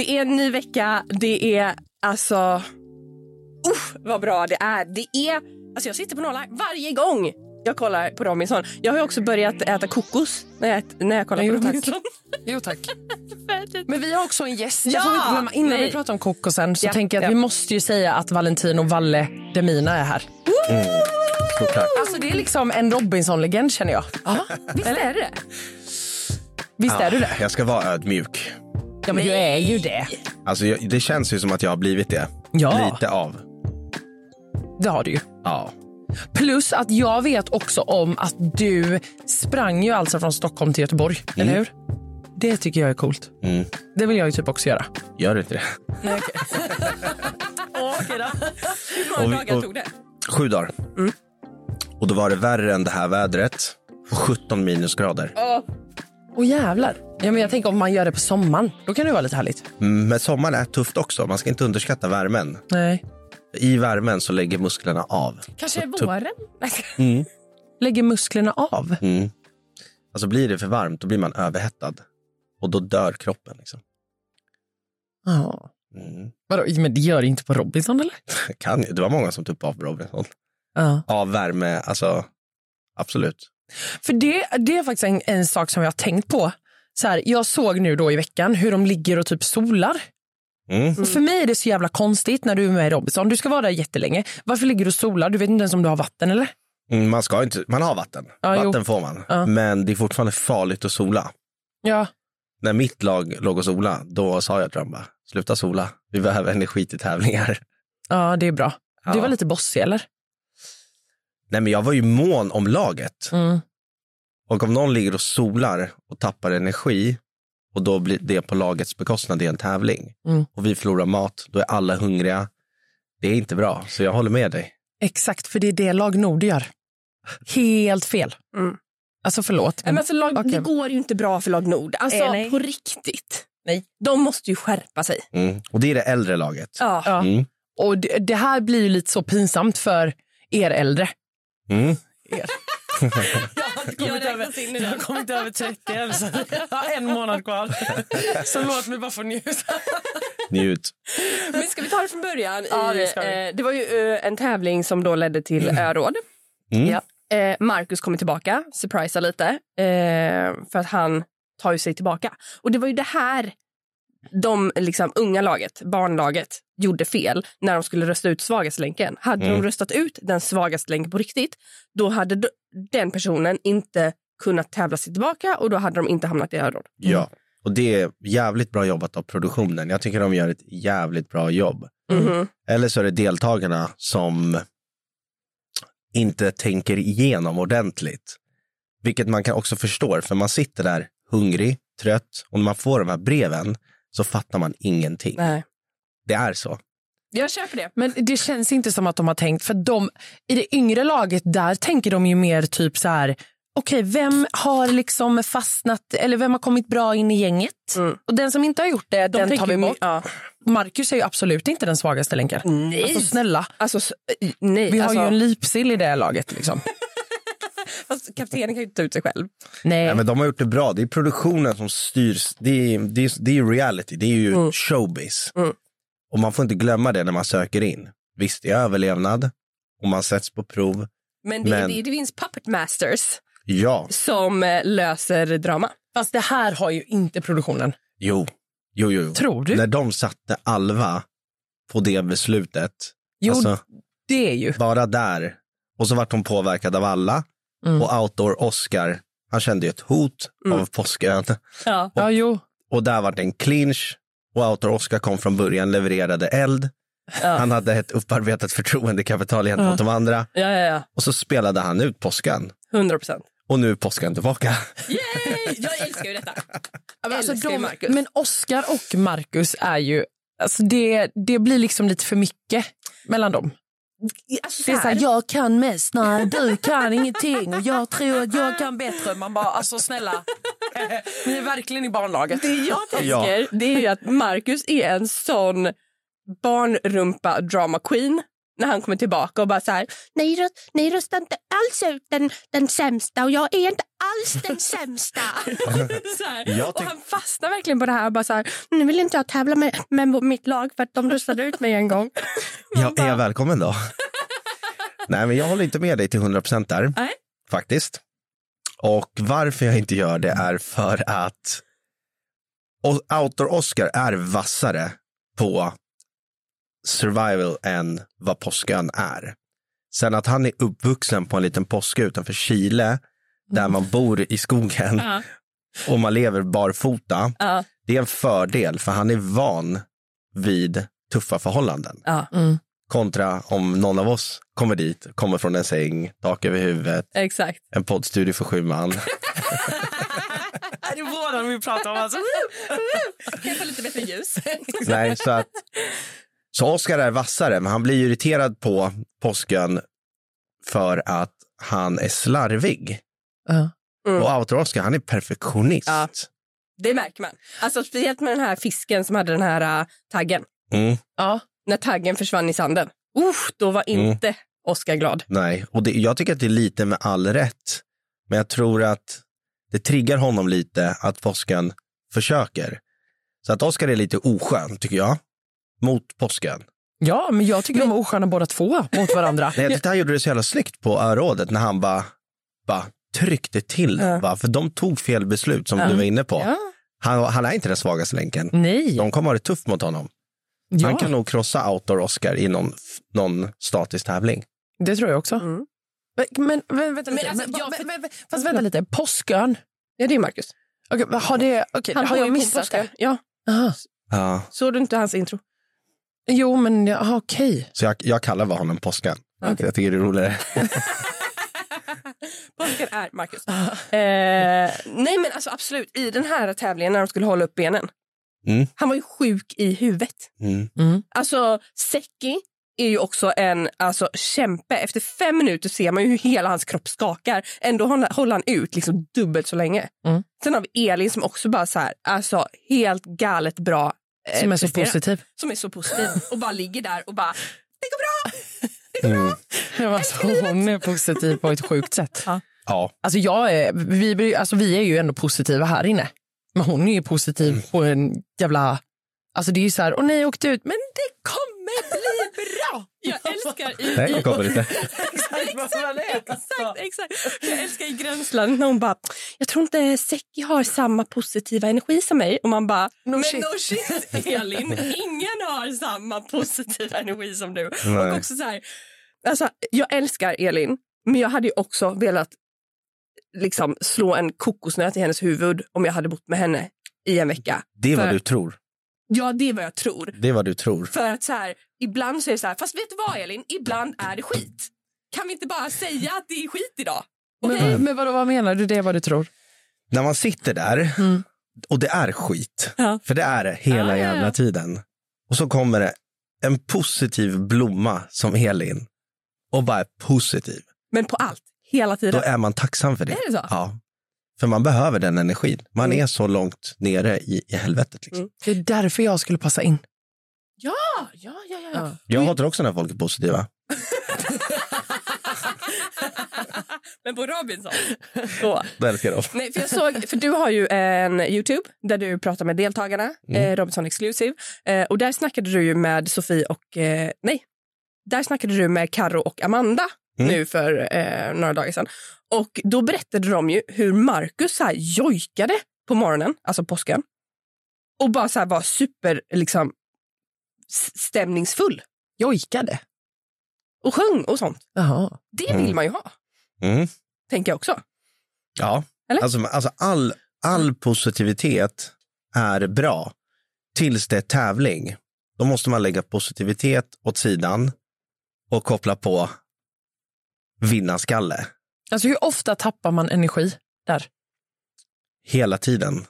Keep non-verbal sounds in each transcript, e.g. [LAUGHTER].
Det är en ny vecka. Det är alltså... Uff, vad bra det är. Det är... Alltså jag sitter på nollan varje gång jag kollar på Robinson. Jag har också börjat äta kokos när jag, när jag kollar på Robinson. Jo tack. [LAUGHS] Men vi har också en gäst. Ja! Glömma, innan Nej. vi pratar om kokosen så Ja, tänker jag att ja. vi måste ju säga att Valentino Valle Demina är här. Tack. Alltså det är liksom en Robinson-legend känner jag. Ja, visst är det Visst är du det? Jag ska vara ödmjuk. Ja men du är ju det. Alltså, jag, det känns ju som att jag har blivit det. Ja. Lite av. Det har du ju. Ja. Plus att jag vet också om att du sprang ju alltså från Stockholm till Göteborg, eller hur? Det tycker jag är coolt. Mm. Det vill jag ju typ också göra. Gör du inte det? [LAUGHS] Okej då. Hur Och många vi- dagar och- tog det? Sju dagar. Och då var det värre än det här vädret. Och 17 minusgrader. Åh jävlar. Ja, men jag tänker om man gör det på sommaren, då kan det vara lite härligt. Mm, Men sommaren är tufft också. Man ska inte underskatta värmen. Nej. I värmen så lägger musklerna av. Kanske Så våren? Lägger musklerna av. Mm. Alltså blir det för varmt, då blir man överhettad. Och då dör kroppen. Liksom. Ja. Mm. Vadå, men det gör det inte på Robinson eller? [LAUGHS] Kan, ju- det var många som tuppade av på Robinson. Ja. Av värme, alltså absolut. För det, det är faktiskt en, en sak som jag har tänkt på. Så här, jag såg nu då i veckan hur de ligger och typ solar. Mm. Och för mig är det så jävla konstigt när du är med i Robinson. Du ska vara där jättelänge. Varför ligger du och solar? Du vet inte ens om du har vatten eller? Mm, Man, ska inte, man har vatten. Ja, jo. vatten får man. Ja. Men det är fortfarande farligt att sola. Ja. När mitt lag låg och sola, då sa jag till dem bara, sluta sola. Vi behöver energi till tävlingar. Ja, det är bra. Ja. Du var lite bossig eller? Nej, men jag var ju mån om laget. Mm. Och om någon ligger och solar och tappar energi och då blir det på lagets bekostnad i en tävling Mm. och vi förlorar mat, då är alla hungriga. Det är inte bra, så jag håller med dig. Exakt, för det är det lag Nord gör. Helt fel. Mm. Alltså förlåt. Nej, men alltså, lag, Okej. Det går ju inte bra för lag Nord. Alltså Eh, nej. på riktigt. Nej. De måste ju skärpa sig. Mm. Och det är det äldre laget. Ja. Ja. Mm. Och det, det här blir ju lite så pinsamt för er äldre. Mm. [LAUGHS] In i Jag har kommit över 30 än, så jag har en månad kvar. Så låt mig bara få njuta. Njut. Men ska vi ta det från början? Ja, det ska vi. eh, det var ju eh, en tävling som då ledde till öråd. Mm. Ja. Eh, Marcus kommer tillbaka, surprisa lite, eh, för att han tar ju sig tillbaka. Och det var ju det här de liksom, unga laget, barnlaget, gjorde fel när de skulle rösta ut svagaste länken. Hade Mm. de röstat ut den svagaste länken på riktigt, då hade den personen inte kunnat tävla sig tillbaka och då hade de inte hamnat i öråd. Ja, och det är jävligt bra jobbat av produktionen. Jag tycker de gör ett jävligt bra jobb. Mhm. Eller så är det deltagarna som inte tänker igenom ordentligt. Vilket man kan också förstå, för man sitter där hungrig, trött och när man får de här breven så fattar man ingenting. Nej. Det är så. Jag köper det. Men det känns inte som att de har tänkt, för de, i det yngre laget där tänker de ju mer typ så här, okej vem har liksom fastnat, eller vem har kommit bra in i gänget? Mm. Och den som inte har gjort det, den tar vi bort. Ja. Marcus är ju absolut inte den svagaste länken. Nej. Alltså snälla, Alltså, nej. vi har alltså, ju en lipsill i det laget liksom. [LAUGHS] Fast kaptenen kan ju inte ta ut sig själv. Nej. Ja, men de har gjort det bra. Det är produktionen som styrs. Det är, det är, det är ju reality, det är ju showbiz. Mm. Och man får inte glömma det när man söker in. Visst, det är överlevnad och man sätts på prov. Men det, Men- det, det finns puppet masters Ja, som eh, löser drama. Fast det här har ju inte produktionen. jo, jo, jo. jo. Tror du? När de satte Alva på det beslutet, Jo, alltså det är ju. bara där, och så vart hon påverkad av alla. Mm. Och Outdoor Oscar, han kände ju ett hot av påskön. Ja. Ja, jo. Och där var det en clinch och Outdoor Oscar kom från början, levererade eld. Han hade ett upparbetat förtroendekapital gentemot de andra. Ja, ja, ja. Och så spelade han ut påskan. 100 procent. Och nu är påskan tillbaka. Yay! Jag älskar ju detta. Men, alltså, de, men Oscar och Marcus är ju... Alltså det, det blir liksom lite för mycket mellan dem. Alltså, Det är så här, jag kan mest, nej du kan ingenting och jag tror att jag kan bättre. Man bara, alltså snälla, [LAUGHS] ni är verkligen i barnlaget. Det jag tänker Ja. det är att Marcus är en sån barnrumpa drama queen när han kommer tillbaka och bara så här, ni, röst, ni röstar inte alls ut den, den sämsta och jag är inte alls den [LAUGHS] sämsta. [LAUGHS] så här. Jag Och han fastnar verkligen på det här och bara så här, nu vill inte jag tävla med, med mitt lag för att de röstade ut mig en gång. [LAUGHS] Ja, är jag välkommen då? Nej, men jag håller inte med dig till 100 procent där. Nej. Faktiskt. Och varför jag inte gör det är för att Outdoor-Oscar är vassare på survival än vad påskön är. Sen att han är uppvuxen på en liten påske utanför Chile, där man bor i skogen Ja. och man lever barfota, Ja. det är en fördel för han är van vid tuffa förhållanden. Ja. Kontra om någon av oss kommer dit, kommer från en säng, tak över huvudet, Exakt. en poddstudio för sju man. [LAUGHS] Det är våran vi pratar om. Alltså. Kan jag få lite bättre ljus? Nej, så att så Oscar är vassare, men han blir irriterad på påsken för att han är slarvig. Ja. Mm. Och Outdoor-Oscar, han är perfektionist. Ja. Det märker man. Alltså, speciellt med den här fisken som hade den här uh, taggen. Mm, Ja. När taggen försvann i sanden. Usch, då var Mm. inte Oscar glad. nej, och det, jag tycker att det är lite med all rätt. Men jag tror att det triggar honom lite att påsken försöker. Så att Oscar är lite oskön, tycker jag, mot påsken. ja, men jag tycker de är osköna båda två mot varandra. Nej, tyckte han gjorde det så jävla snyggt på örådet när han bara, bara tryckte till. Ja. va? För de tog fel beslut som du var inne på. Ja. Han, han är inte den svagaste länken. Nej. De kommer ha det tufft mot honom. Ja, Han kan nog krossa Outdoor-Oscar i någon, någon statisk tävling. det tror jag också. Mm. Men, men, men vänta lite. Men alltså, Men, jag- men, men, fast vänta lite. Påskön. ja, det är Marcus. Men har det... Okej, Han har jag missat det? Ja. Aha. Ja, Såg du inte hans intro? Jo, men ja, okej. så jag, jag kallar bara honom Påskan. Okej. Jag tycker det är roligare. [LAUGHS] Påsken är Marcus. eh, nej men alltså absolut, i den här tävlingen när de skulle hålla upp benen. Mm. Han var ju sjuk i huvudet. Mm. Alltså Seki är ju också en alltså, kämpe. Efter fem minuter ser man ju hur hela hans kropp skakar. Ändå håller, håller han ut liksom dubbelt så länge. Mm. Sen har vi Elin som också bara så här, alltså helt galet bra. Som är så positiv. Som är så positiv och bara ligger där och bara, det går bra. Mm. Ja, alltså, hon är positiv på ett sjukt sätt. Ja, Alltså, jag är, vi, alltså, vi är ju ändå positiva här inne. Men hon är ju positiv på en jävla... Alltså det är ju så här, åh nej, jag åkte ut, men det bli bra! Jag älskar i, Nej, jag kommer lite. exakt, exakt. Jag älskar i Gränsland när hon bara, jag tror inte Seki har samma positiva energi som mig. Och man bara, men shit. no shit Elin, ingen har samma positiva energi som du. Nej. Och också så här, alltså, jag älskar Elin, men jag hade ju också velat liksom slå en kokosnöt i hennes huvud om jag hade bott med henne i en vecka. Det är vad För- du tror. Ja, det är vad jag tror. Det är vad du tror. För att så här, ibland så är det så här, fast vet du vad Elin, ibland är det skit. Kan vi inte bara säga att det är skit idag? Okej? Men, men vadå, vad menar du? Det är vad du tror? När man sitter där Mm. och det är skit, Ja. för det är det hela Ja, ja, ja. jävla tiden. Och så kommer det en positiv blomma som Elin och bara är positiv. Men på allt, hela Då tiden. är man tacksam för det. Är det så? Ja. För man behöver den energin. Man Mm. är så långt nere i, i helvetet. Liksom. Mm. Det är därför jag skulle passa in. Ja, ja, ja, ja. ja. Jag hatar också när folk är positiva. [LAUGHS] Men på Robinson. Så. Då älskar jag dem. Nej, för jag såg, för du har ju en Youtube där du pratar med deltagarna, eh, Robinson Exclusive. Eh, och där snackade du ju med Sofie och, eh, nej, där snackade du med Karo och Amanda Mm. nu för eh, några dagar sedan. Och då berättade de ju hur Marcus så här jojkade på morgonen, alltså påsken. Och bara så här var super, liksom, stämningsfull. Jojkade. Och sjöng och sånt. Jaha. Det vill Mm. man ju ha, Mm. tänker jag också. Ja, Eller? alltså, alltså all, all positivitet är bra tills det är tävling. då måste man lägga positivitet åt sidan och koppla på vinnarskalle Alltså hur ofta tappar man energi där? hela tiden.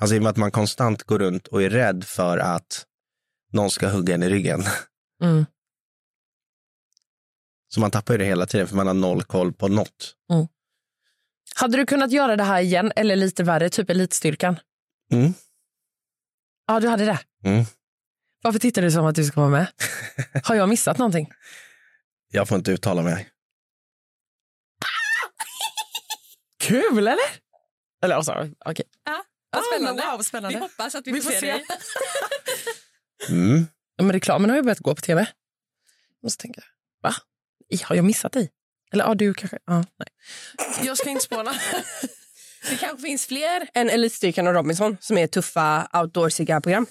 Alltså i och med att man konstant går runt och är rädd för att någon ska hugga en i ryggen. Mm. Så man tappar ju det hela tiden för man har noll koll på något. Hade du kunnat göra det här igen eller lite värre, typ elitstyrkan? Mm. Ja, du hade det. Mm. Varför tittar du som att du ska vara med? [LAUGHS] Har jag missat någonting? Jag får inte uttala mig. Kul, eller? Eller alltså, okej. Ja, vad spännande. Ah, wow, spännande. Vi hoppas att vi, Vi får, får se dig. [LAUGHS] Mm. Ja, men reklamen har ju börjat gå på tv. Måste tänka, va? Har jag missat dig? Eller ja, du kanske? Ja, nej. Jag ska inte spåna. [LAUGHS] Det kanske finns fler än Elitstyrkan och Robinson som är tuffa outdoorsiga program.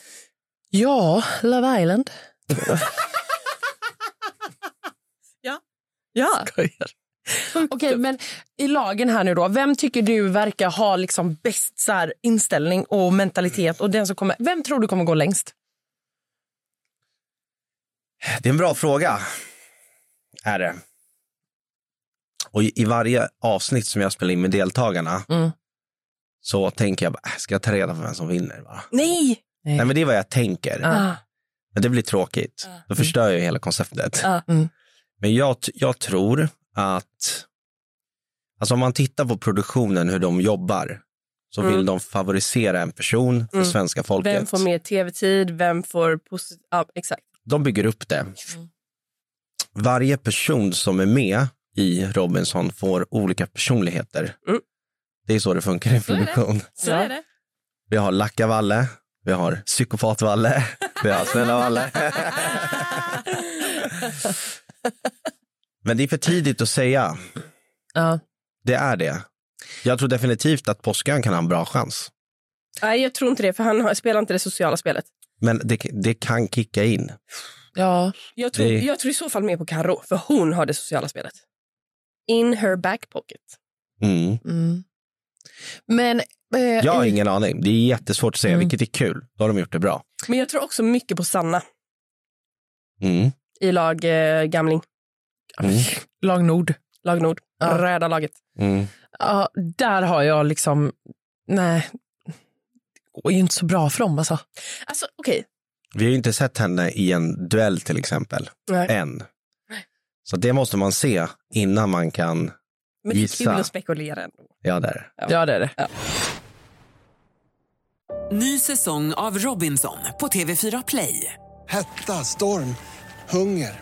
ja, Love Island. [LAUGHS] Ja. Skojar. Okej, [LAUGHS] men i lagen här nu då, vem tycker du verkar ha liksom bäst så här, inställning och mentalitet och den som kommer, vem tror du kommer gå längst? Det är en bra fråga. Är det. Och i varje avsnitt som jag spelar in med deltagarna Mm. så tänker jag, bara, äh, ska jag ta reda på vem som vinner? Va? Nej! Nej, men det är vad jag tänker. Ah. Men det blir tråkigt. Då förstör jag ju hela konceptet. Ja. Mm. Men jag, jag tror att, alltså om man tittar på produktionen, hur de jobbar, så vill de favorisera en person för Mm. svenska folket. Vem får mer tv-tid? Vem får positiv... Ja, exakt. De bygger upp det. Varje person som är med i Robinson får olika personligheter. Mm. Det är så det funkar i Så är det. produktion. Så är det. Vi har Lacka-Valle, vi har Psykopat-Valle, [LAUGHS] vi har Snälla-Valle. [LAUGHS] [LAUGHS] Men det är för tidigt att säga. Ja. Det är det. Jag tror definitivt att Påskan kan ha en bra chans. Nej, jag tror inte det, för han spelar inte det sociala spelet. Men det, det kan kicka in. ja. Jag tror, Det- jag tror i så fall mer på Karo, för hon har det sociala spelet. In her back pocket. Mm. Mm. Men... Eh, Jag har ingen aning. Det är jättesvårt att säga, Mm. vilket är kul. Då har de gjort det bra. Men jag tror också mycket på Sanna Mm. i lag eh, Gamling. Mm. Lag Nord. Lag Nord. Ja. Röda laget. Mm. Ja, där har jag liksom... Nej, det går ju inte så bra för dem alltså. Alltså, okej. Vi har ju inte sett henne i en duell till exempel, Nej. än. Så det måste man se innan man kan, Men det är Gissa. kul att spekulera ändå. ja där. Ja, det är det. Ny säsong av Robinson på TV4 Play. Hetta, storm, hunger.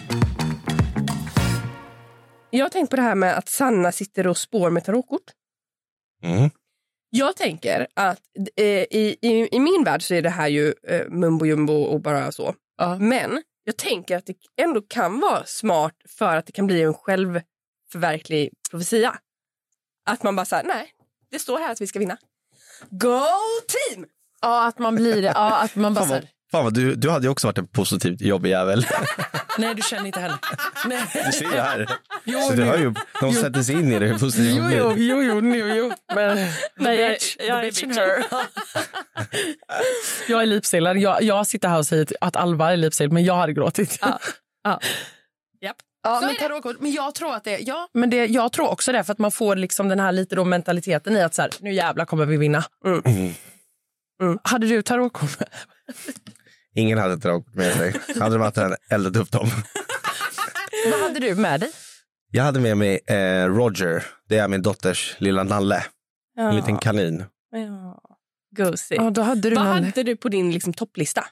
Jag har tänkt på det här med att Sanna sitter och spår med tarotkort. Mm. Jag tänker att eh, i, i, i min värld så är det här ju eh, mumbo jumbo och bara så. Ja. Men jag tänker att det ändå kan vara smart för att det kan bli en självförverklig profetia. Att man bara säger nej, det står här att vi ska vinna. Go team! Ja, att man blir... Ja, att man bara så här, fan vad du, du hade ju också varit en positivt jobbig jävel. [LAUGHS] nej, du känner inte heller. Nej. Du ser ju här. Jo, Så du hör ju, de sätter sig in i det hur positivt Jo, jo, jo, jo, jo, jo. Men, Nej, jag- bitch, jag är the bitch in bitch. her. [LAUGHS] jag är lipsillad. Jag, jag sitter här och säger att Alva är lipsillad, men jag hade gråtit. Ja. Ja. [LAUGHS] Japp. Ja, Så men, är det. tarotkort, men jag tror att det, ja, men det, jag tror också det för att man får liksom den här lite då mentaliteten i att så här, nu jävlar kommer vi vinna. Mm. Hade du tarotkort? Ingen hade dragit med sig. Hade de haft en eldat upp dem. Vad hade du med dig? Jag hade med mig eh, Roger. Det är min dotters lilla nalle. En liten kanin. Ja. Gosig. Ja, då hade du Vad någon... hade du på din liksom, topplista?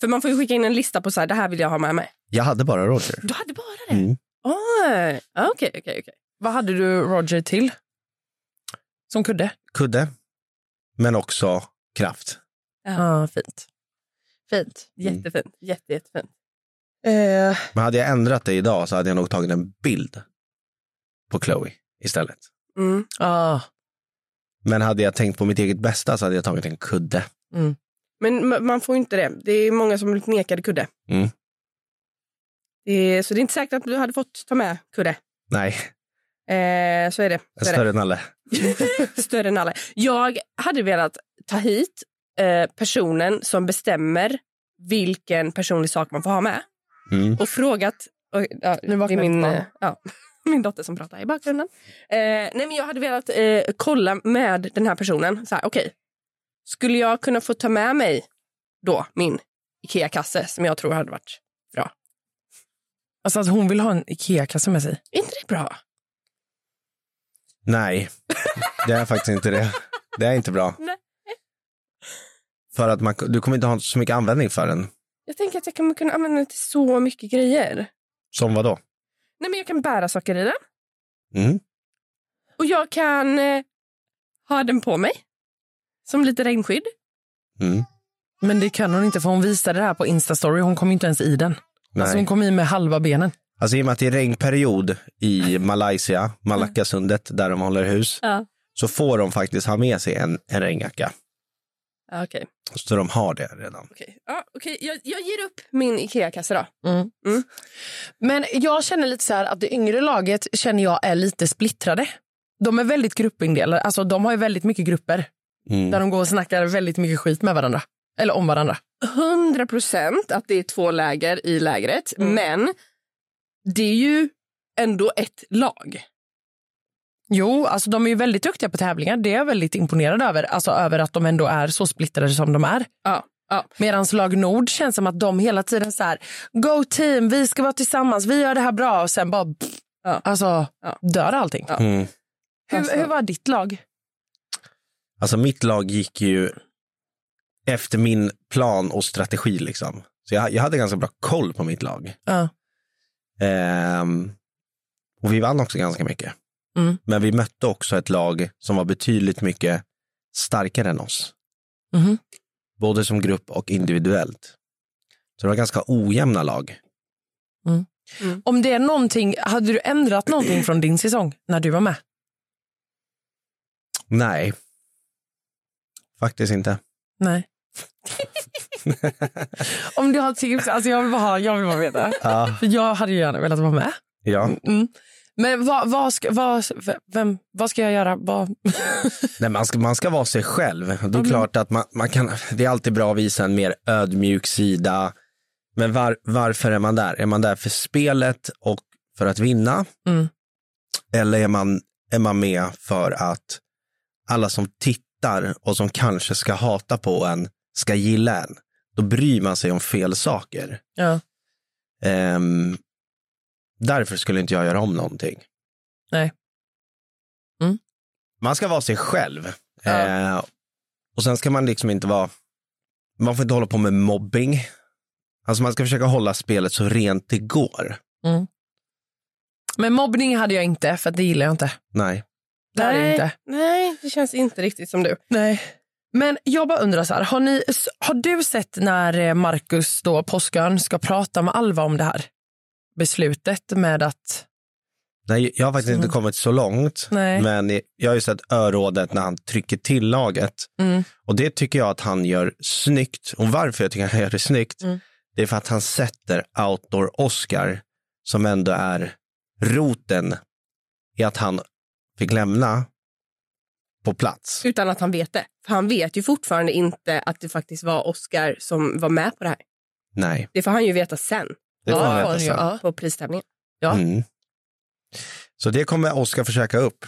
För man får ju skicka in en lista på så här, det här vill jag ha med mig. Jag hade bara Roger. Du hade bara det? Mm. Oj, Okej, okej, okej. Vad hade du Roger till? Som kudde? Kudde, men också kraft. Ja, fint. Fint. Jättefint. Jätte, jättefint. Eh, Men hade jag ändrat det idag så hade jag nog tagit en bild på Chloe istället. Mm. ah, Men hade jag tänkt på mitt eget bästa så hade jag tagit en kudde. Men ma- man får ju inte det. Det är många som blivit nekade kudde. Mm. Det är, så det är inte säkert att du hade fått ta med kudde. Nej, Eh, så är det. Så är större nalle. det. [LAUGHS] Större än alla. Jag hade velat ta hit eh, personen som bestämmer vilken personlig sak man får ha med. Mm. Och frågat... Och, ja, Nu det är min, eh, ja, [LAUGHS] min dotter som pratar i bakgrunden. Eh, nej, men jag hade velat eh, kolla med den här personen. Så här, okej. Skulle jag kunna få ta med mig då min Ikea-kasse som jag tror hade varit bra? alltså att hon vill ha en Ikea-kasse med sig. Är inte det bra? Nej, det är faktiskt inte det. Det är inte bra. För att man, du kommer inte ha så mycket användning för den. Jag tänker att jag kommer kunna använda den till så mycket grejer. Som vad då? Nej, men jag kan bära saker i den. Mm. Och jag kan eh, ha den på mig. Som lite regnskydd. Mm. Men det kan hon inte för hon visade det här på Instastory. Hon kom inte ens i den. Nej. Alltså hon kom i med halva benen. Alltså i och med att det är regnperiod i Malaysia, Malackasundet, där de håller hus, Ja. så får de faktiskt ha med sig en, en regnjacka. Ja, Okej. Så de har det redan. Okej. Ja, okej. Jag, jag ger upp min Ikea-kasse då. Men jag känner lite så här att det yngre laget känner jag är lite splittrade. De är väldigt gruppindelade. Alltså de har ju väldigt mycket grupper Mm. där de går och snackar väldigt mycket skit med varandra. Eller om varandra. 100 procent att det är två läger i lägret. Mm. Men det är ju ändå ett lag. Jo, alltså de är ju väldigt duktiga på tävlingar. Det är jag väldigt imponerad över. Alltså över att de ändå är så splittrade som de är. Ja. ja. Medan lag Nord känns som att de hela tiden så här, go team, vi ska vara tillsammans, vi gör det här bra och sen bara, pff, Ja. alltså Ja. dör allting. Ja. Mm. Hur, Alltså- hur var ditt lag? Alltså mitt lag gick ju efter min plan och strategi liksom. Så jag, jag hade ganska bra koll på mitt lag. Ja. Ehm, och vi vann också ganska mycket. Mm. Men vi mötte också ett lag som var betydligt mycket starkare än oss. Mhm. Både som grupp och individuellt. Så det var ganska ojämna lag. Om det är någonting, hade du ändrat någonting från din säsong när du var med? Nej, faktiskt inte. Nej. [LAUGHS] Om du har tips, alltså jag vill bara, ha- jag vill bara veta. Ja, För jag hade ju gärna velat vara med. ja. Mm. Men vad, vad, ska, vad, vem, vad ska jag göra? Vad? [LAUGHS] Nej, man, ska, man ska vara sig själv. Det är klart att man, man kan, det är alltid bra att visa en mer ödmjuk sida. Men var, varför är man där? Är man där för spelet och för att vinna? Mm. Eller är man, är man med för att alla som tittar och som kanske ska hata på en ska gilla en? Då bryr man sig om fel saker. Ja. Ehm, därför skulle inte jag göra om någonting. Nej. Mm. Man ska vara sig själv. Ja. Eh, och sen ska man liksom inte vara, man får inte hålla på med mobbing. Alltså man ska försöka hålla spelet så rent det går. Men mobbning hade jag inte, för det gillar jag inte. Nej. Det hade jag inte. nej, det känns inte riktigt som du. Nej. Men jag bara undrar, så här, har, ni, har du sett när eh, Marcus, då, påskön, ska prata med Alva om det här beslutet med att... Nej, jag har faktiskt Så- inte kommit så långt. Nej. Men jag har ju sett örådet när han trycker till laget. Mm. Och det tycker jag att han gör snyggt. Och varför jag tycker att han gör det snyggt, Mm. det är för att han sätter Outdoor-Oscar, som ändå är roten i att han fick lämna på plats. Utan att han vet det. För han vet ju fortfarande inte att det faktiskt var Oscar som var med på det här. Nej, Det får han ju veta sen. det får Ja, han ju, sen. ja. På pristävlingen. Ja. Mm. Så det kommer Oscar försöka upp.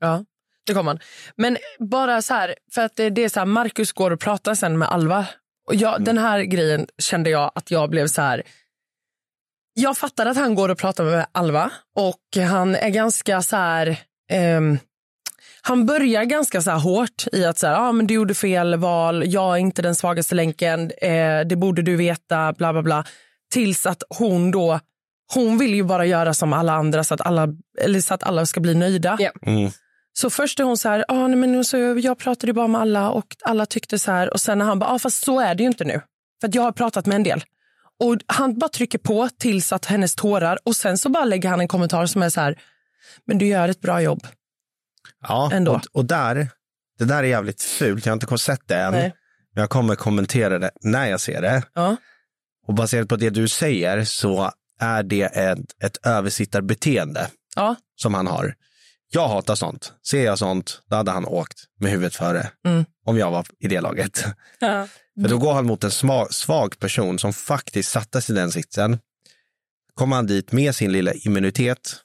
Ja, det kommer han. Men bara så här, för att det det är så här, Marcus går och pratar sen med Alva. Och jag, Den här grejen kände jag att jag blev så här... Jag fattar att han går och pratar med Alva och han är ganska så här... ehm, han börjar ganska så här hårt i att så här, ah, men du gjorde fel val, jag är inte den svagaste länken, eh, det borde du veta, bla bla bla. Tills att hon då, hon vill ju bara göra som alla andra så att alla, eller så att alla ska bli nöjda. Ja. Mm. Så först är hon så här, ah, nej, men så jag pratade ju bara med alla och alla tyckte så här. Och sen när han bara, ah, fast så är det ju inte nu. För att jag har pratat med en del. Och han bara trycker på tills att hennes tårar och sen så bara lägger han en kommentar som är så här, men du gör ett bra jobb. Ja, Ändå. Och, och där, det där är jävligt fult. Jag har inte sett det än. Nej. Men jag kommer kommentera det när jag ser det. Ja. Och baserat på det du säger så är det ett, ett översittarbeteende Ja. som han har. Jag hatar sånt. Ser jag sånt, då hade han åkt med huvudet före. Mm. Om jag var i det laget. Ja. [LAUGHS] För då går han mot en svag person som faktiskt satte sig i den sitsen. Kommer han dit med sin lilla immunitet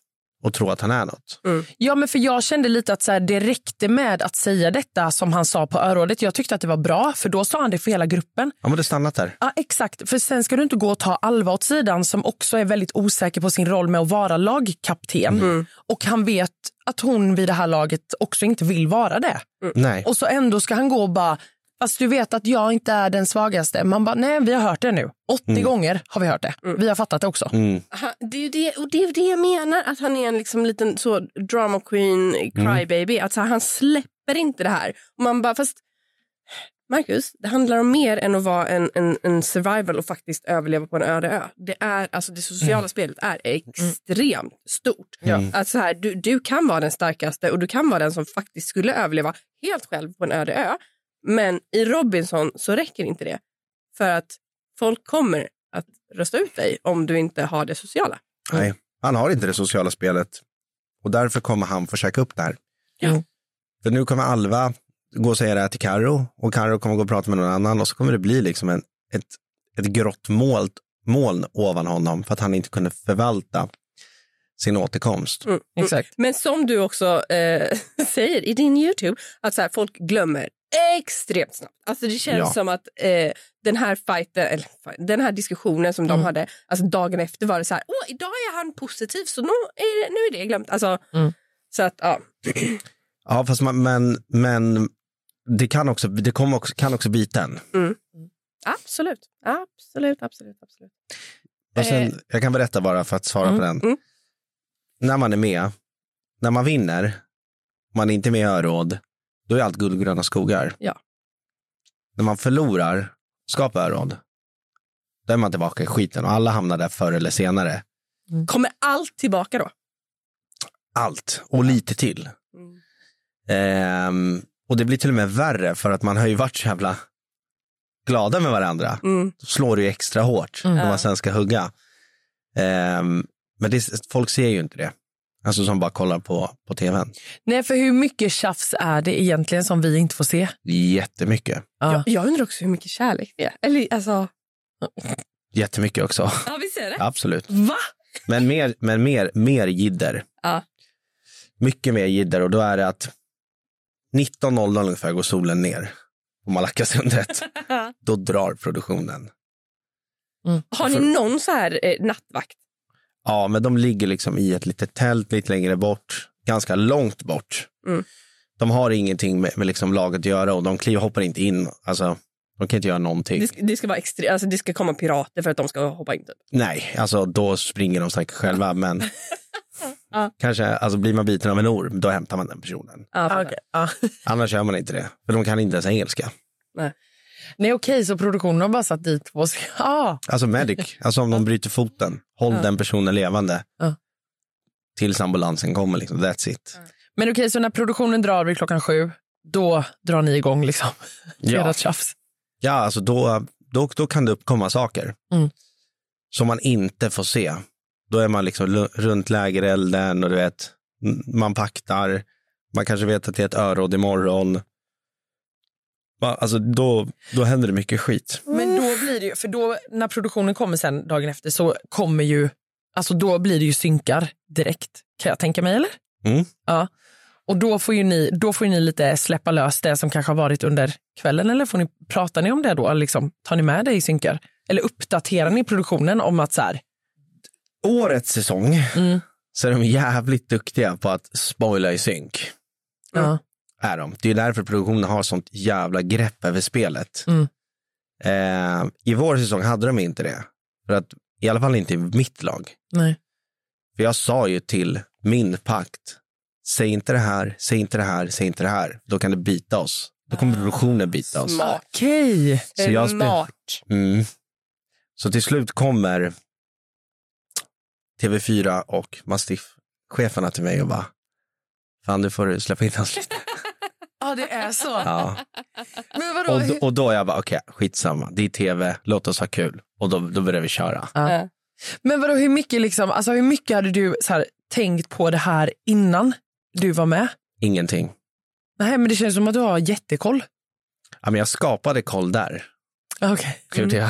och tror att han är något. Ja, men för jag kände lite att så här, det räckte med att säga detta som han sa på örådet. Jag tyckte att det var bra, för då sa han det för hela gruppen. Ja, men det stannat där. Ja, exakt. För sen ska du inte gå och ta Alva åt sidan som också är väldigt osäker på sin roll med att vara lagkapten. Och han vet att hon vid det här laget också inte vill vara det. Nej. Och så ändå ska han gå och bara, fast du vet att jag inte är den svagaste. Man bara, nej vi har hört det nu. 80 gånger har vi hört det. Vi har fattat det också. Mm. Han, det är ju det, och det är det jag menar, att han är en liksom liten så drama queen, crybaby. Att så här, han släpper inte det här. Och man bara, fast Marcus, det handlar om mer än att vara en, en, en survival och faktiskt överleva på en öde ö. Det, är, alltså, det sociala spelet är extremt stort. Att så här, du, du kan vara den starkaste och du kan vara den som faktiskt skulle överleva helt själv på en öde ö. Men i Robinson så räcker inte det. För att folk kommer att rösta ut dig om du inte har det sociala. Nej, han har inte det sociala spelet. Och därför kommer han få käka upp det här. Ja. För nu kommer Alva gå och säga det här till Karo och Karo kommer gå och prata med någon annan och så kommer det bli liksom en, ett, ett grått moln, moln ovan honom för att han inte kunde förvalta sin återkomst. Mm. Exakt. Men som du också eh, [LAUGHS] säger i din Youtube, att så här, folk glömmer extremt snabbt. Alltså det känns Ja. som att eh, den här fighten, eller, den här diskussionen som de hade, alltså dagen efter var det så här, åh idag är han positiv så nu är det, nu är det glömt. Alltså, Mm. Så att ja, [CLEARS THROAT] Ja, fast man, men, men det kan också, det kommer också, kan också bita en. absolut, absolut, absolut, absolut. Och sen, Eh. jag kan berätta bara för att svara på den. mm. När man är med, när man vinner, man är inte med i öråd, då är allt guld och gröna skogar. Ja. När man förlorar, skapar öråd, då är man tillbaka i skiten och alla hamnar där förr eller senare. Kommer allt tillbaka då? Allt och lite till. Mm. Ehm, och det blir till och med värre för att man har ju varit så jävla glada med varandra. Mm. Då slår det ju extra hårt när man sen ska hugga. Ehm, men det, folk ser ju inte det. Alltså som bara kollar på, på tvn. Nej, för hur mycket tjafs är det egentligen som vi inte får se? Jättemycket. Ja. Jag, jag undrar också hur mycket kärlek det är. Eller alltså, Jättemycket också. ja vi ser det. Absolut. Va? Men mer, men mer, mer jidder. Ja. Mycket mer jidder och då är det att 19.00 ungefär går solen ner på Malackasundet. [LAUGHS] då drar produktionen. Har ni någon så här eh, nattvakt? Ja, men de ligger liksom i ett litet tält lite längre bort, ganska långt bort. Mm. De har ingenting med, med liksom laget att göra och de kliver, hoppar inte in. Alltså, de kan inte göra någonting. Det ska, det ska vara extre- alltså det ska komma pirater för att de ska hoppa in. Typ. Nej, alltså då springer de säkert själva, men [LAUGHS] Ja. kanske, alltså blir man biten av en orm, då hämtar man den personen. Fattar. Okej, ja. Annars gör man inte det, för de kan inte ens engelska. Nej, okej, så produktionen har bara satt dit två ah. [LAUGHS] Alltså medic, alltså om de bryter foten, håll den personen levande. Ja. Tills ambulansen kommer, liksom. that's it. Men okej, så när produktionen drar vid klockan sju, då drar ni igång liksom? [LAUGHS] Ja. Tjafs. Ja, alltså då, då, då kan det uppkomma saker Mm. som man inte får se. Då är man liksom runt lägerelden och du vet, man paktar, man kanske vet att det är ett öråd imorgon. Alltså då, då händer det mycket skit. Men då blir det ju, för då när produktionen kommer sen dagen efter så kommer ju, alltså då blir det ju synkar direkt, kan jag tänka mig, eller? Mm. Ja. Och då får ju ni, då får ni lite släppa lös det som kanske har varit under kvällen, eller får ni, pratar ni om det då? Liksom, tar ni med det i synkar? Eller uppdaterar ni produktionen om att så här, Årets säsong Mm. så är de jävligt duktiga på att spoila i synk. ja, Är de. Det är därför produktionen har sånt jävla grepp över spelet. Mm. Eh, I vår säsong hade de inte det. För att, I alla fall inte i mitt lag. Nej. För jag sa ju till min pakt, säg inte det här, säg inte det här, säg inte det här. Då kan det bita oss. Då kommer produktionen bita oss. Okej. Spel- Smart. Mm. Så till slut kommer TV4 och Mastiff-cheferna till mig och bara, fan du får släppa in oss lite. Ja, det är så. Ja. Men vadå? Och, då- och då är jag bara, okej, skitsamma, det är tv, låt oss ha kul. Och då, då börjar vi köra. Ja. Men vadå, hur mycket, liksom, alltså, hur mycket hade du så här, tänkt på det här innan du var med? Ingenting. Nej, men det känns som att du har jättekoll. Ja, men jag skapade koll där. Okej. Gjorde jag?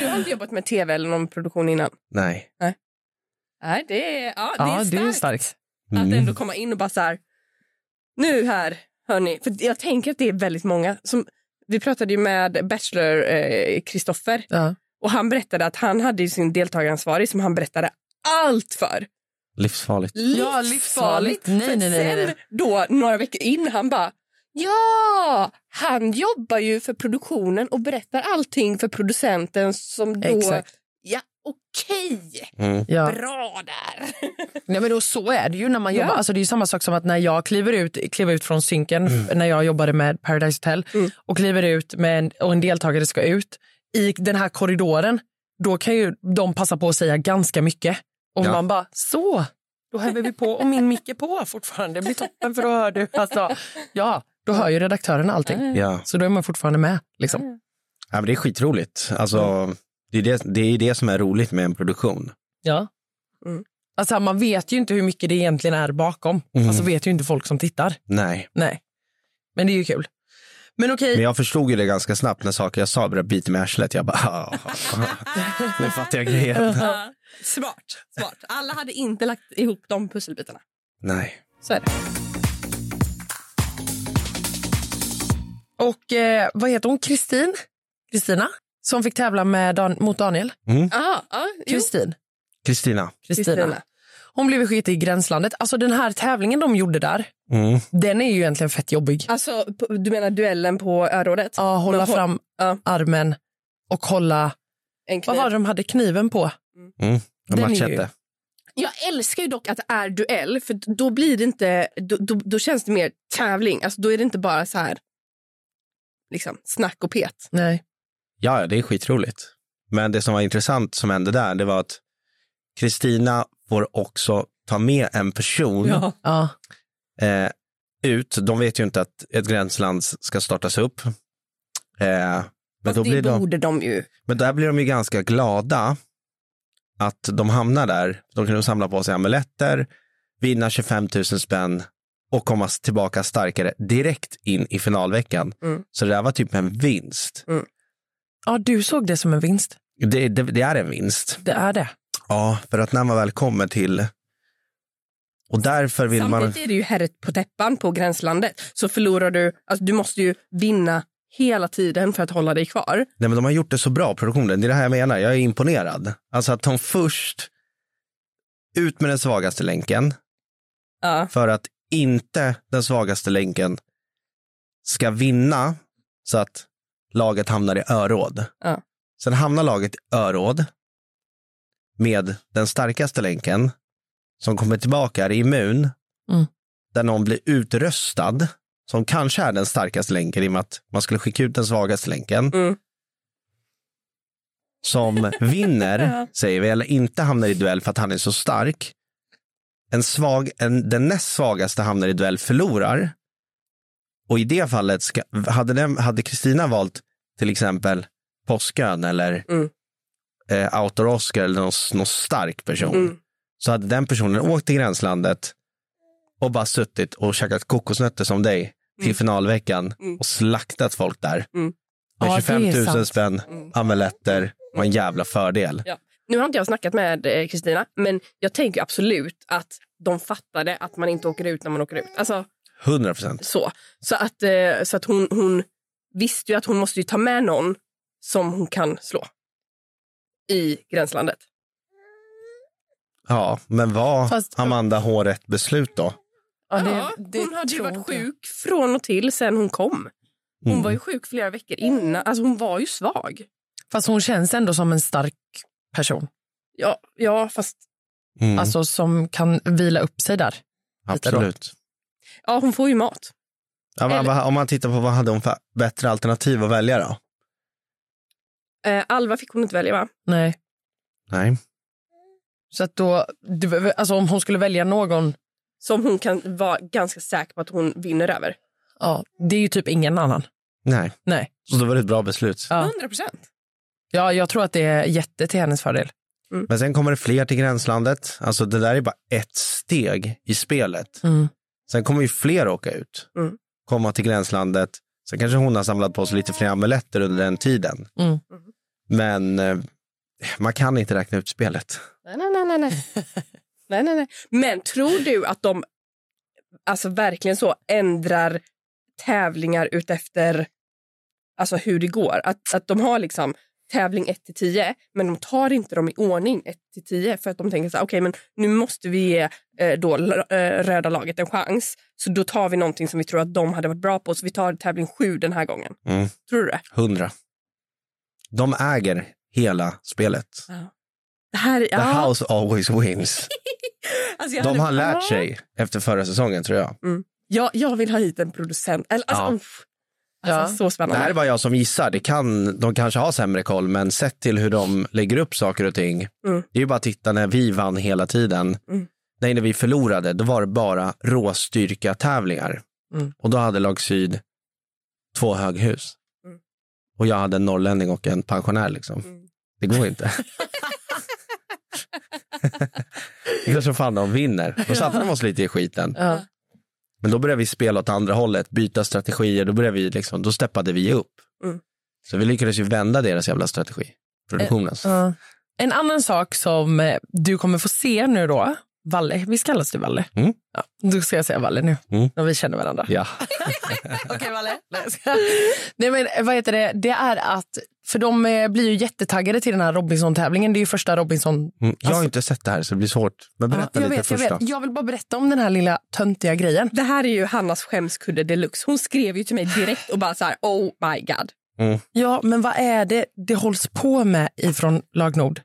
Du har inte jobbat med tv eller någon produktion innan? Nej. Nej, det är, ja, det Ja, är det är starkt. starkt. Att Mm. ändå komma in och bara så här, nu här, hörni. För jag tänker att det är väldigt många. Som, vi pratade ju med Bachelor eh, Kristoffer Ja. och han berättade att han hade sin deltagaransvarig som han berättade allt för. Livsfarligt. Ja, livsfarligt. Nej, nej, nej, nej. Sen då, några veckor in, han bara Ja, han jobbar ju för produktionen och berättar allting för producenten som då... Exakt. Ja, okej. Mm. Ja. Bra där. [LAUGHS] Nej, men då, så är det ju när man Ja. jobbar. Alltså, det är ju samma sak som att när jag kliver ut, kliver ut från synken när jag jobbade med Paradise Hotel Mm. och kliver ut med en, och en deltagare ska ut i den här korridoren. Då kan ju de passa på att säga ganska mycket. Och Ja. man bara, så, då häver vi på och min mick är på fortfarande. Det blir toppen för då hör du. Alltså, ja, då hör ju redaktören allting. Ja. Så då är man fortfarande med. Liksom. ja, men det är skitroligt. Alltså, det, är det, det är det som är roligt med en produktion. Ja. Mm. Alltså, man vet ju inte hur mycket det egentligen är bakom. Mm. Alltså vet ju inte folk som tittar. Nej. Nej. Men det är ju kul. Men okej, Men jag förstod ju det ganska snabbt när saker jag sa började bita mig i arslet. Jag bara, [LAUGHS] ah, nu fattar jag grejen. Smart, smart. Alla hade inte lagt ihop de pusselbitarna. Nej. Så är det. och eh, vad heter hon? Kristin? Kristina? Som fick tävla med Dan mot Daniel. Ah, ah, jo. Kristin. Kristina. Kristina. Hon blev skit i gränslandet. Alltså den här tävlingen de gjorde där, Mm. den är ju egentligen fett jobbig. Alltså, du menar duellen på örådet? Ja, hålla hå- fram Ja. armen och hålla... En Vad var det de hade kniven på? Mm. Den ju-. Jag älskar ju dock att det är duell, för då blir det inte... Då, då, då känns det mer tävling. Alltså, då är det inte bara så här liksom, snack och pet. Nej. Ja, det är skitroligt. Men det som var intressant som hände där, det var att Kristina får också ta med en person Ja. eh, ut. De vet ju inte att ett gränsland ska startas upp. Eh, men, då det blir de, borde de ju. men där blir de ju ganska glada att de hamnar där. De kan samla på sig amuletter, vinna 25 000 spänn och komma tillbaka starkare direkt in i finalveckan. Mm. Så det där var typ en vinst. Ja, du såg det som en vinst. Det, det, det är en vinst. Det är det. Ja, för att när man väl kommer till... Och därför vill man... Samtidigt är det ju herret på täppan på gränslandet. Så förlorar du... Alltså, du måste ju vinna hela tiden för att hålla dig kvar. Nej, men de har gjort det så bra, produktionen. Det är det här jag menar. Jag är imponerad. Alltså att de först ut med den svagaste länken Ja. för att inte den svagaste länken ska vinna så att laget hamnar i öråd. Ja. Sen hamnar laget i öråd med den starkaste länken som kommer tillbaka, är immun, Mm. där någon blir utröstad, som kanske är den starkaste länken i och med att man skulle skicka ut den svagaste länken. Mm. Som [LAUGHS] vinner, säger vi, eller inte hamnar i duell för att han är så stark. En svag, en, den näst svagaste hamnar i duell förlorar. Och i det fallet, ska, hade, den, hade Kristina valt till exempel Påskön eller Mm. eh, Outer Oscar eller någon, någon stark person, Mm. så hade den personen åkt till gränslandet och bara suttit och käkat kokosnötter som dig till finalveckan Mm. och slaktat folk där. Mm. Med Ja, det 25 är 000 sant. spänn, Mm. amuletter och en jävla fördel. Ja. Nu har inte jag snackat med eh, Kristina, men jag tänker absolut att de fattade att man inte åker ut när man åker ut. Alltså, 100 procent. så. Så att, eh, så att hon, hon visste ju att hon måste ju ta med någon som hon kan slå i gränslandet. Ja, men var Fast- Amanda H rätt beslut då? Ja, det, det hon hade ju varit sjuk från och till sen hon kom. Hon Mm. var ju sjuk flera veckor innan. Alltså hon var ju svag. Fast hon känns ändå som en stark person. Ja, ja fast Mm, Alltså som kan vila upp sig där. lite då. absolut. Ja, hon får ju mat. Ja, men, Eller- om man tittar på vad hade hon för bättre alternativ att välja då? Eh, Alva fick hon inte välja va? Nej. Nej. Så att då, alltså om hon skulle välja någon, Som hon kan vara ganska säker på att hon vinner över. ja, det är ju typ ingen annan. Nej. Nej. Så då var det ett bra beslut. Ja. 100 procent. Ja, jag tror att det är jätte till hennes fördel. Men sen kommer det fler till gränslandet. Alltså det där är bara ett steg i spelet. Mm. Sen kommer ju fler åka ut. Mm. Komma till gränslandet. Sen kanske hon har samlat på sig lite fler amuletter under den tiden. Mm. Men eh, man kan inte räkna ut spelet. Nej, nej, nej, nej, nej. [LAUGHS] nej, nej, nej. Men tror du att de alltså verkligen så ändrar tävlingar utefter alltså hur det går? Att, att de har liksom tävling 1 till 10 men de tar inte dem i ordning 1 till 10 för att de tänker så här, okej men nu måste vi ge eh, då eh, röda laget en chans så då tar vi någonting som vi tror att de hade varit bra på så vi tar tävling 7 den här gången. Mm. Tror du det? Hundra. De äger hela spelet. Det här, The house always wins. [LAUGHS] Alltså, De har lärt Ja. sig efter förra säsongen tror jag. Jag, jag vill ha hit en producent. Eller, alltså, Ja. Alltså, Så Det spännande. här är bara jag som gissar. Det kan, de kanske har sämre koll, men sett till hur de lägger upp saker och ting. Mm. Det är ju bara att titta när vi vann hela tiden. Mm. Nej, när vi förlorade, då var det bara råstyrka tävlingar. Mm. Och då hade lag syd två höghus. Mm. Och jag hade en norrlänning och en pensionär liksom. Mm. Det går inte. [LAUGHS] det är som fan de vinner. Då satte de oss lite i skiten. Ja. Men då började vi spela åt andra hållet, byta strategier, då, började vi liksom, då steppade vi upp. Mm. Så vi lyckades ju vända deras jävla strategi, produktionens. Ja. En annan sak som eh, du kommer få se nu då, Valle, visst kallas du Valle? Mm. Ja, då ska jag säga Valle nu, Mm. när vi känner varandra. Ja. [LAUGHS] Okej, Valle. Nej, men vad heter det? Det är att, för de eh, blir ju jättetaggade till den här Robinson-tävlingen. Det är ju första Robinson... Mm. Jag har inte sett det här så det blir svårt. Men berätta Ja, jag, lite vet, jag, först vet. då. jag vill bara berätta om den här lilla töntiga grejen. Det här är ju Hannas skämskudde deluxe. Hon skrev ju till mig direkt och bara så här, oh my god. Ja, men vad är det det hålls på med ifrån Lag Nord?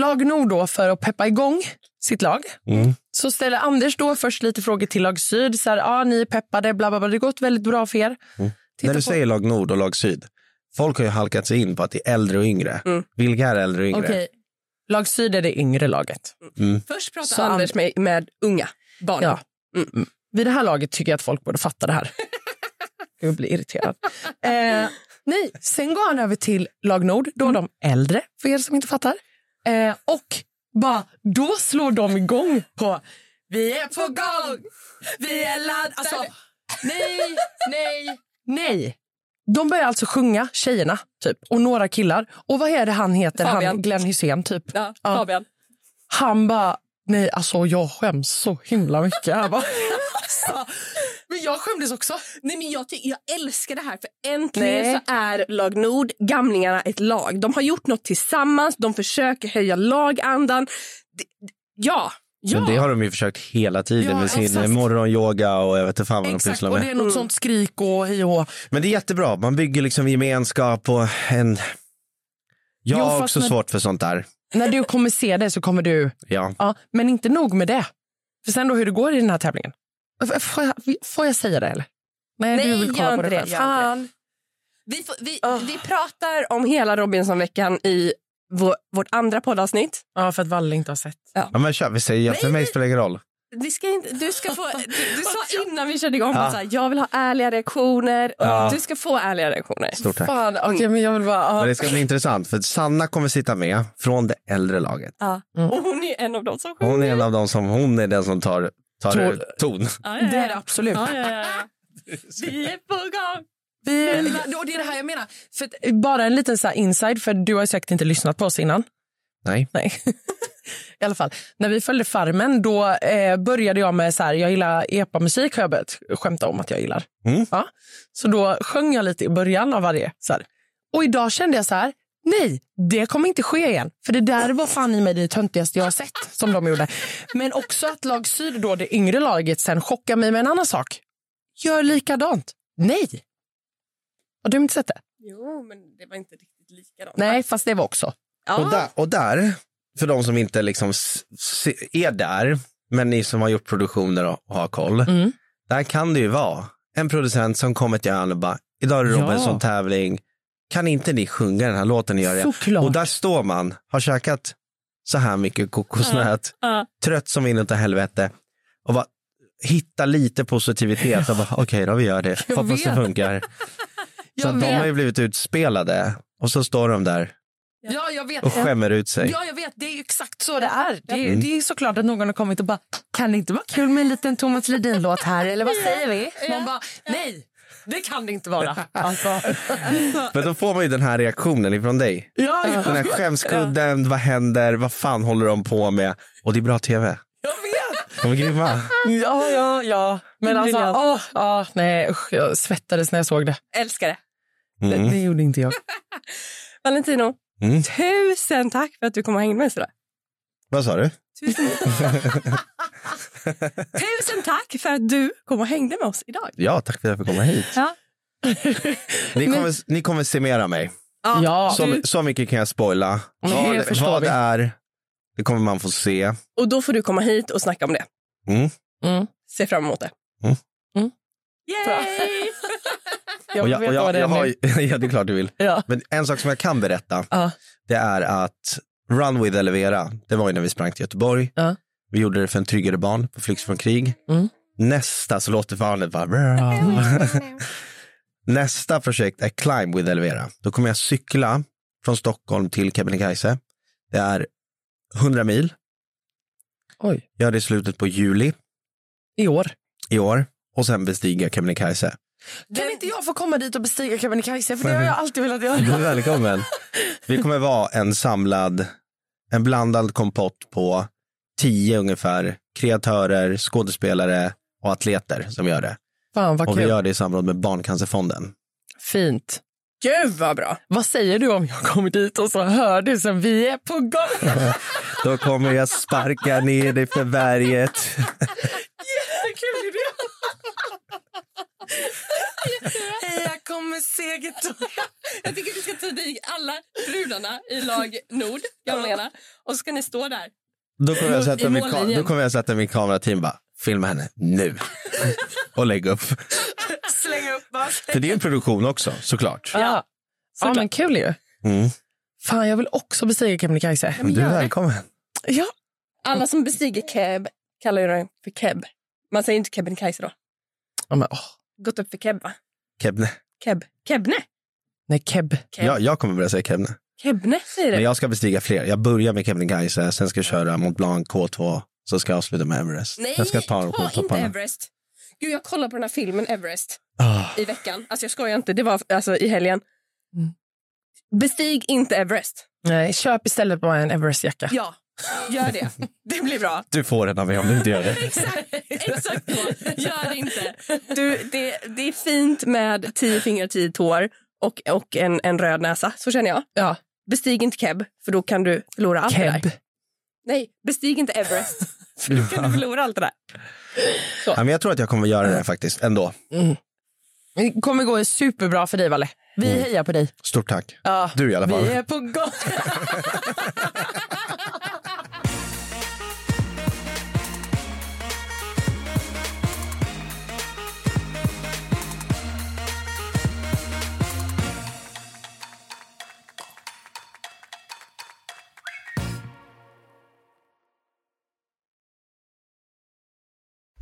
Lag Nord då, för att peppa igång sitt lag, Mm. så ställer Anders då först lite frågor till Lag Syd. Så här, ah, ni är peppade, bla, bla, bla. Det har gått väldigt bra för er. Mm. När du på- säger lag nord och lag syd, folk har ju halkat sig in på att det är äldre och yngre. Mm. Vilka är äldre och yngre? Okej, Lag Syd är det yngre laget. Först pratar Så Anders med, med unga barn. Ja. Mm. Vid det här laget tycker jag att folk borde fatta det här. [LAUGHS] Jag blir irriterad. Eh, nej, sen går han över till lag Nord, då är de äldre, för er som inte fattar. Eh, och bara, då slår de igång på Vi är på gång, vi är laddade. Alltså, nej, nej, nej. De börjar alltså sjunga, tjejerna, typ, och några killar. Och vad är det han heter? Han, Fabian. Glenn Hysén, typ. Ja, Ja. Fabian. Han bara, nej alltså jag skäms så himla mycket. Jag bara, [LAUGHS] alltså, men jag skämdes också. Nej, men jag, jag älskar det här, för äntligen Nej. så är Lag Nord, gamlingarna, ett lag. De har gjort något tillsammans, de försöker höja lagandan. Det, ja, ja. Men det har de ju försökt hela tiden Ja, med sin exakt. morgonyoga och jag vet inte fan vad de Exakt, pysslar och med. det är något sånt skrik och hej och. Men det är jättebra, man bygger liksom gemenskap och en... Jag Jo, har också när- svårt för sånt där. När du kommer se det så kommer du... Ja. Ja, men inte nog med det. För sen då hur det går i den här tävlingen. Får jag, får jag säga det eller? Nej, Nej, du vill kolla gör på det det, Fan. Vi, får, vi, vi pratar om hela Robinsonveckan i vår, vårt andra poddavsnitt. Ja, för att Valle inte har sett. ja men kör, vi säger för mig spelar det ingen roll. Vi ska inte, du, ska få, du, du [LAUGHS] sa innan vi körde igång Ja. att jag vill ha ärliga reaktioner. Ja. Du ska få ärliga reaktioner. Stort tack. Fan, okej men jag vill bara... Men Ja. det ska bli intressant för Sanna kommer sitta med från det äldre laget. Ja. Och hon är en av dem som sjunger. Hon är en av dem som, hon är den som tar, tar Ton. ton. Ja, ja, ja. Det är det absolut. Ja, ja, ja. [LAUGHS] Vi är på gång. Vi, och det är det här jag menar. För att, bara en liten så här inside, för du har säkert inte lyssnat på oss innan. Nej. Nej. [LAUGHS] I alla fall, när vi följde Farmen då eh, började jag med så här, jag gillar epamusik har jag börjat skämta om att jag gillar. Mm. Ja. Så då sjöng jag lite i början av varje. Så här. Och idag kände jag så här, Nej, det kommer inte ske igen. För det där var fan i mig det töntigaste jag har sett som de gjorde. Men också att lag Syd, då det yngre laget, sen chockar mig med en annan sak. Gör likadant. Nej. Har du inte sett det? Jo, men det var inte riktigt likadant. Nej, fast det var också. Och, där, och där, för de som inte liksom är där, men ni som har gjort produktioner och har koll, Mm. där kan det ju vara en producent som kommer till en och bara, idag är det Ja. Robinson-tävling, kan inte ni sjunga den här låten ni gör? det?" Såklart. Och där står man, har käkat så här mycket kokosnöt, Ja. trött som inåt helvete och bara hitta lite positivitet och bara, okej då vi gör det, Jag hoppas det funkar. [LAUGHS] Så de har ju blivit utspelade och så står de där Ja, jag vet. och skämmer ut sig. Ja, jag vet. Det är ju exakt så det är. Det, är- Mm. det är såklart att någon har kommit och bara, kan det inte vara kul med en liten Thomas Ledin-låt här? Eller vad säger vi? Man bara, nej, det kan det inte vara. [LAUGHS] Alltså. Men då får man ju den här reaktionen ifrån dig. Ja, ja. Den här skämskudden, vad händer, vad fan håller de på med? Och det är bra tv. Jag vet. De är grymma. Ja, ja, ja. Men alltså, åh, åh, nej, usch, jag svettades när jag såg det. Älskar det. Det, Mm. det gjorde inte jag. [LAUGHS] Valentino, Mm. tusen tack för att du kom och hängde med oss idag. Vad sa du? Tusen, [LAUGHS] [LAUGHS] tusen tack för att du kom och hängde med oss idag. Ja, tack för att jag fick komma hit. Ja. Ni kommer, ni kommer se mer av mig. Ja, Så, så mycket kan jag spoila. Det Vad, förstår vad vi. det är, det kommer man få se. Och då får du komma hit och snacka om det. Mm. Mm. Se fram emot det. Mm. Mm. Yay! Jag jag, och jag, jag är har, [LAUGHS] ja, det är klart du vill. Ja. Men en sak som jag kan berätta, Ja. det är att Run with Elevera, det var ju när vi sprang till Göteborg. Ja. Vi gjorde det för en tryggare barn på Flykt från krig. Mm. Nästa så låter barnet bara... [LAUGHS] Nästa projekt är Climb with Elevera. Då kommer jag cykla från Stockholm till Kebnekaise. Det är 100 mil. Oj. Gör det i slutet på juli I år. i år och sen bestiga Kebnekaise. Kan inte jag få komma dit och bestiga Kebnekaise? För det har jag alltid velat Du göra. är välkommen. Vi kommer vara en samlad, en blandad kompott på tio ungefär kreatörer, skådespelare och atleter som gör det. Fan vad Och vi kul. gör det i samråd med Barncancerfonden. Fint. Gud vad bra. Vad säger du om jag kommer dit och så hör du sen vi är på gång? [LAUGHS] Då kommer jag sparka ner dig för berget. [LAUGHS] Jättekul idé. Heja kommer segertåg. Jag tycker vi ska ta dit alla brudarna i lag Nord, gamlingarna. Och så ska ni stå där. Då kommer jag sätta, mitt, ka- då kommer jag sätta min kamerateam bara, filma henne nu. och lägga upp. Slänga upp bara. För det är en produktion också, såklart. Ja. ja, men kul ju. Mm. Fan, jag vill också bestiga Kebnekaise. Du är välkommen. Ja. Alla som bestiger Keb kallar ju den för Keb. Man säger inte Kebnekaise då. ja men, åh. Gått upp för Keb va? Kebne. Keb. Kebne? Nej, Keb. Keb. Jag, jag kommer börja säga Kebne. Kebne säger Men du. jag ska bestiga fler. Jag börjar med Kebnekaise, sen ska jag köra Mont Blanc K2, så ska jag avsluta med Everest. Nej, jag ska ta ta inte. Everest. Gud, jag kollade på den här filmen Everest Ah, i veckan. Alltså jag skojar inte, det var alltså i helgen. Mm. Bestig inte Everest. Nej, köp istället bara en Everest-jacka. Ja, gör det. Det blir bra. du får den av mig om du inte gör det. [LAUGHS] Exakt, exakt så. Gör det inte. [LAUGHS] Du, det, det är fint med tio fingrar, tio tår och, och en, en röd näsa. Så känner jag. Ja. Bestig inte Keb, för då kan du förlora allt det Keb. där. Nej, bestig inte Everest, [LAUGHS] för då kan du förlora allt det där. Ja, men jag tror att jag kommer göra det faktiskt, ändå. Det kommer gå superbra för dig, Valle. Vi hejar på dig. Stort tack. Ja, Du i alla fall. Vi är på gång.